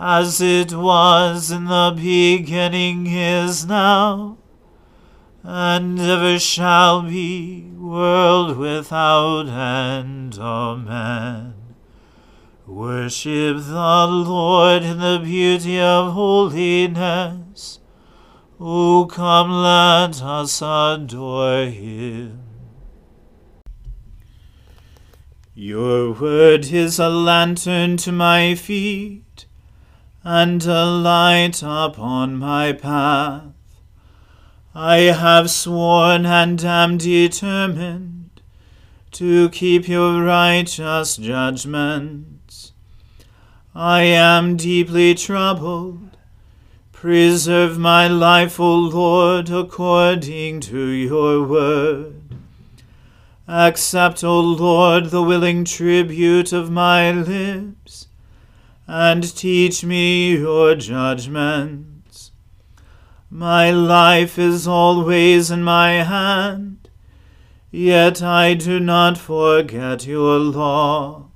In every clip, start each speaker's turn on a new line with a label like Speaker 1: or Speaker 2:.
Speaker 1: as it was in the beginning is now, and ever shall be, world without end. Amen. Worship the Lord in the beauty of holiness. O come, let us adore him. Your word is a lantern to my feet and a light upon my path. I have sworn and am determined to keep your righteous judgments. I am deeply troubled. Preserve my life, O Lord, according to your word. Accept, O Lord, the willing tribute of my lips and teach me your judgments. My life is always in my hand, yet I do not forget your law.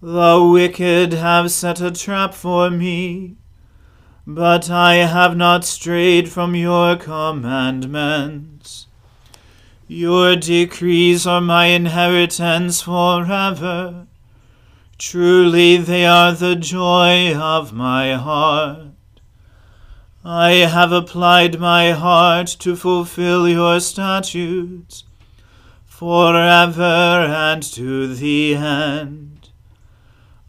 Speaker 1: The wicked have set a trap for me, but I have not strayed from your commandments. Your decrees are my inheritance forever Truly they are the joy of my heart. I have applied my heart to fulfill your statutes forever and to the end.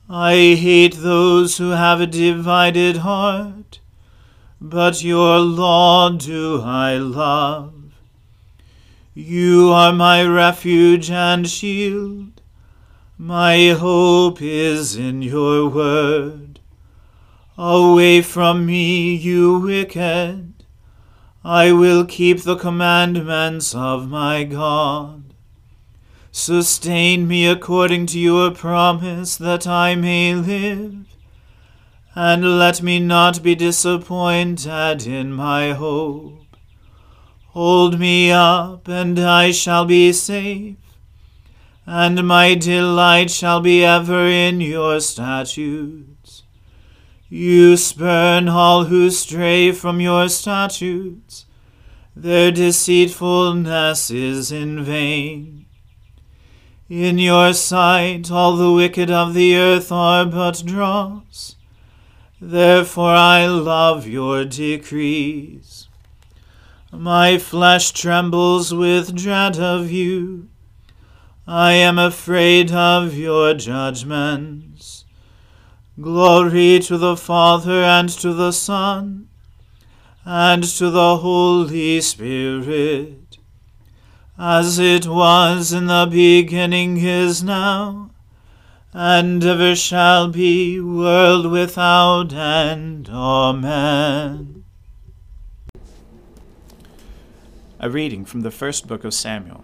Speaker 1: I hate those who have a divided heart, but your law do I love. You are my refuge and shield. My hope is in your word. Away from me, you wicked. I will keep the commandments of my God. Sustain me according to your promise that I may live, and let me not be disappointed in my hope. Hold me up, and I shall be safe, and my delight shall be ever in your statutes. You spurn all who stray from your statutes. Their deceitfulness is in vain. In your sight all the wicked of the earth are but dross. Therefore I love your decrees. My flesh trembles with dread of you. I am afraid of your judgments. Glory to the Father and to the Son and to the Holy Spirit, as it was in the beginning is now, and ever shall be, world without end. Amen. A reading from the first book of Samuel.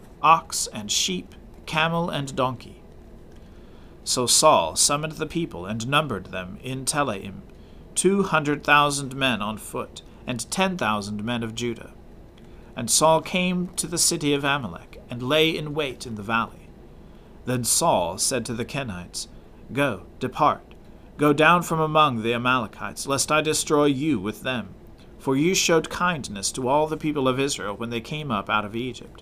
Speaker 1: ox and sheep, camel and donkey. So Saul summoned the people and numbered them in Telaim, two hundred thousand men on foot, and ten thousand men of Judah. And Saul came to the city of Amalek, and lay in wait in the valley. Then Saul said to the Kenites, Go, depart, go down from among the Amalekites, lest I destroy you with them for you showed kindness to all the people of Israel when they came up out of Egypt.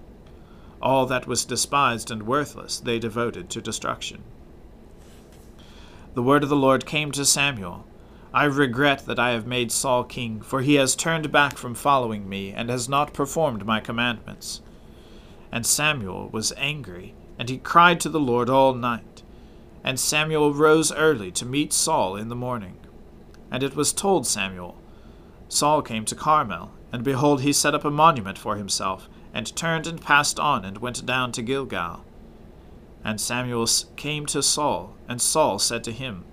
Speaker 1: All that was despised and worthless they devoted to destruction. The word of the Lord came to Samuel I regret that I have made Saul king, for he has turned back from following me, and has not performed my commandments. And Samuel was angry, and he cried to the Lord all night. And Samuel rose early to meet Saul in the morning. And it was told Samuel, Saul came to Carmel, and behold, he set up a monument for himself, and turned and passed on, and went down to Gilgal. And Samuel came to Saul, and Saul said to him,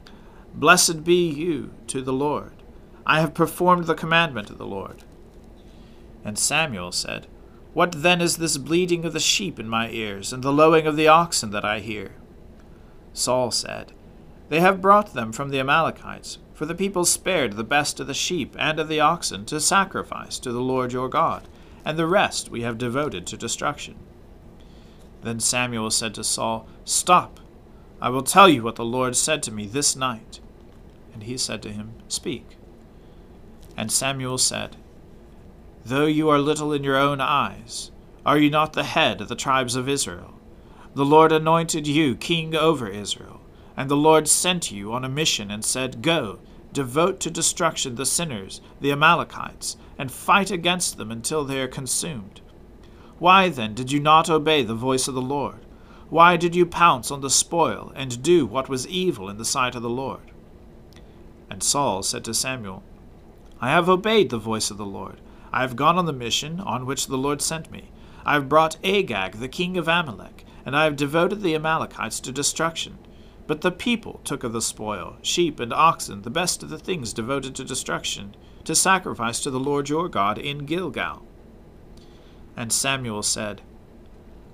Speaker 1: Blessed be you to the Lord. I have performed the commandment of the Lord. And Samuel said, What then is this bleating of the sheep in my ears, and the lowing of the oxen that I hear? Saul said, They have brought them from the Amalekites for the people spared the best of the sheep and of the oxen to sacrifice to the Lord your God, and the rest we have devoted to destruction. Then Samuel said to Saul, Stop! I will tell you what the Lord said to me this night. And he said to him, Speak. And Samuel said, Though you are little in your own eyes, are you not the head of the tribes of Israel? The Lord anointed you king over Israel. And the Lord sent you on a mission and said, Go, devote to destruction the sinners, the Amalekites, and fight against them until they are consumed. Why then did you not obey the voice of the Lord? Why did you pounce on the spoil, and do what was evil in the sight of the Lord? And Saul said to Samuel, I have obeyed the voice of the Lord. I have gone on the mission on which the Lord sent me. I have brought Agag, the king of Amalek, and I have devoted the Amalekites to destruction. But the people took of the spoil, sheep and oxen, the best of the things devoted to destruction, to sacrifice to the Lord your God in Gilgal. And Samuel said,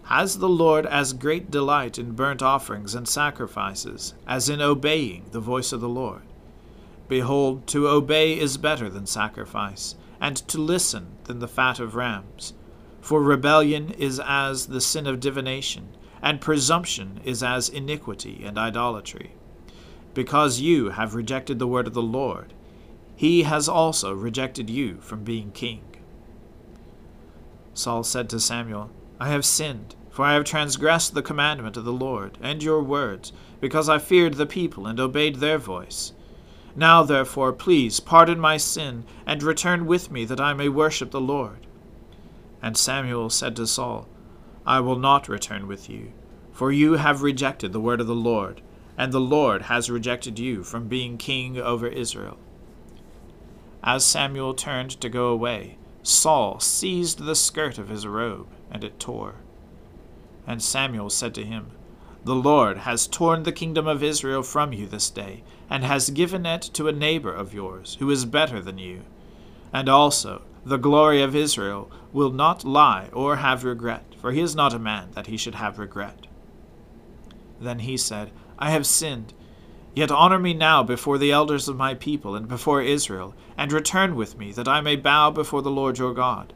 Speaker 1: Has the Lord as great delight in burnt offerings and sacrifices as in obeying the voice of the Lord? Behold, to obey is better than sacrifice, and to listen than the fat of rams. For rebellion is as the sin of divination and presumption is as iniquity and idolatry. because you have rejected the word of the Lord, he has also rejected you from being king. Saul said to Samuel, I have sinned, for I have transgressed the commandment of the Lord, and your words, because I feared the people and obeyed their voice. Now therefore, please pardon my sin, and return with me, that I may worship the Lord. And Samuel said to Saul, I will not return with you, for you have rejected the word of the Lord, and the Lord has rejected you from being king over Israel. As Samuel turned to go away, Saul seized the skirt of his robe, and it tore. And Samuel said to him, The Lord has torn the kingdom of Israel from you this day, and has given it to a neighbor of yours, who is better than you. And also, the glory of Israel will not lie or have regret, for he is not a man that he should have regret. Then he said, I have sinned. Yet honor me now before the elders of my people and before Israel, and return with me, that I may bow before the Lord your God.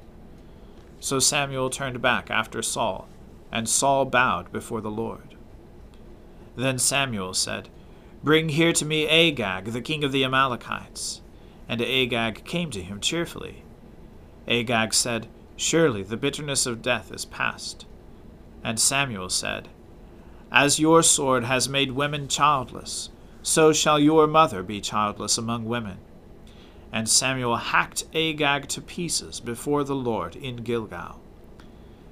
Speaker 1: So Samuel turned back after Saul, and Saul bowed before the Lord. Then Samuel said, Bring here to me Agag, the king of the Amalekites. And Agag came to him cheerfully. Agag said, Surely the bitterness of death is past. And Samuel said, as your sword has made women childless, so shall your mother be childless among women. And Samuel hacked Agag to pieces before the Lord in Gilgal.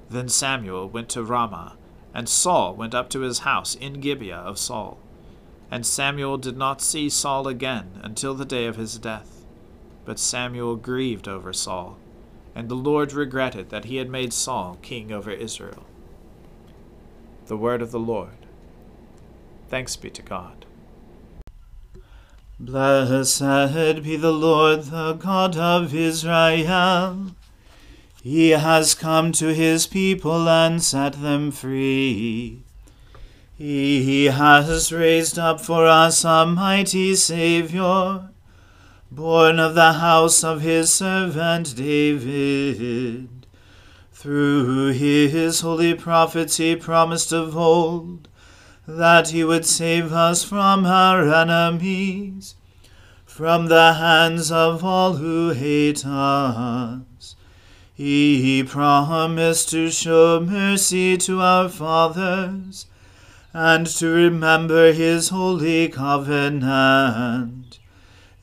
Speaker 1: Then Samuel went to Ramah, and Saul went up to his house in Gibeah of Saul. And Samuel did not see Saul again until the day of his death. But Samuel grieved over Saul, and the Lord regretted that he had made Saul king over Israel. The word of the Lord. Thanks be to God.
Speaker 2: Blessed be the Lord, the God of Israel. He has come to his people and set them free. He has raised up for us a mighty Saviour, born of the house of his servant David. Through his holy prophets he promised of old that he would save us from our enemies, from the hands of all who hate us. He promised to show mercy to our fathers, and to remember his holy covenant.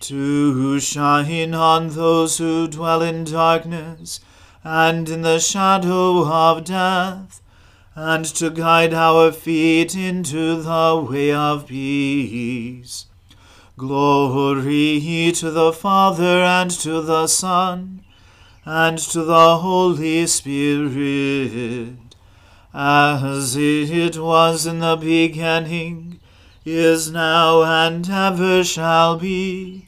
Speaker 2: to shine on those who dwell in darkness and in the shadow of death and to guide our feet into the way of peace. Glory to the Father and to the Son and to the Holy Spirit, as it was in the beginning, is now, and ever shall be,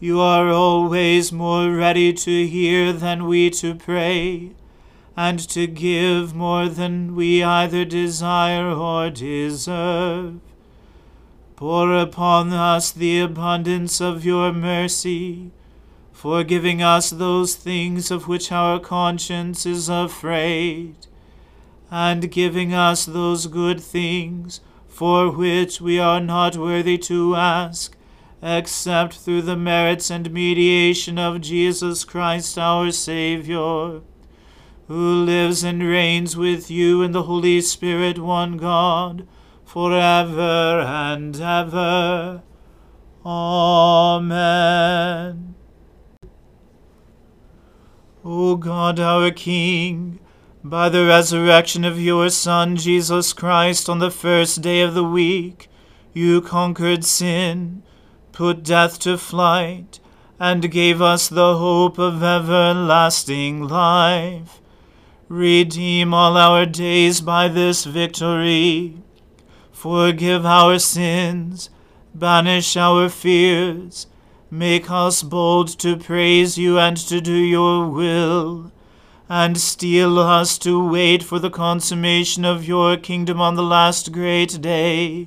Speaker 2: you are always more ready to hear than we to pray, and to give more than we either desire or deserve. Pour upon us the abundance of your mercy, forgiving us those things of which our conscience is afraid, and giving us those good things for which we are not worthy to ask except through the merits and mediation of Jesus Christ our Saviour, who lives and reigns with you in the Holy Spirit, one God, for ever and ever. Amen. O God, our King, by the resurrection of your Son, Jesus Christ, on the first day of the week, you conquered sin put death to flight, and gave us the hope of everlasting life. Redeem all our days by this victory. Forgive our sins, banish our fears, make us bold to praise you and to do your will, and steel us to wait for the consummation of your kingdom on the last great day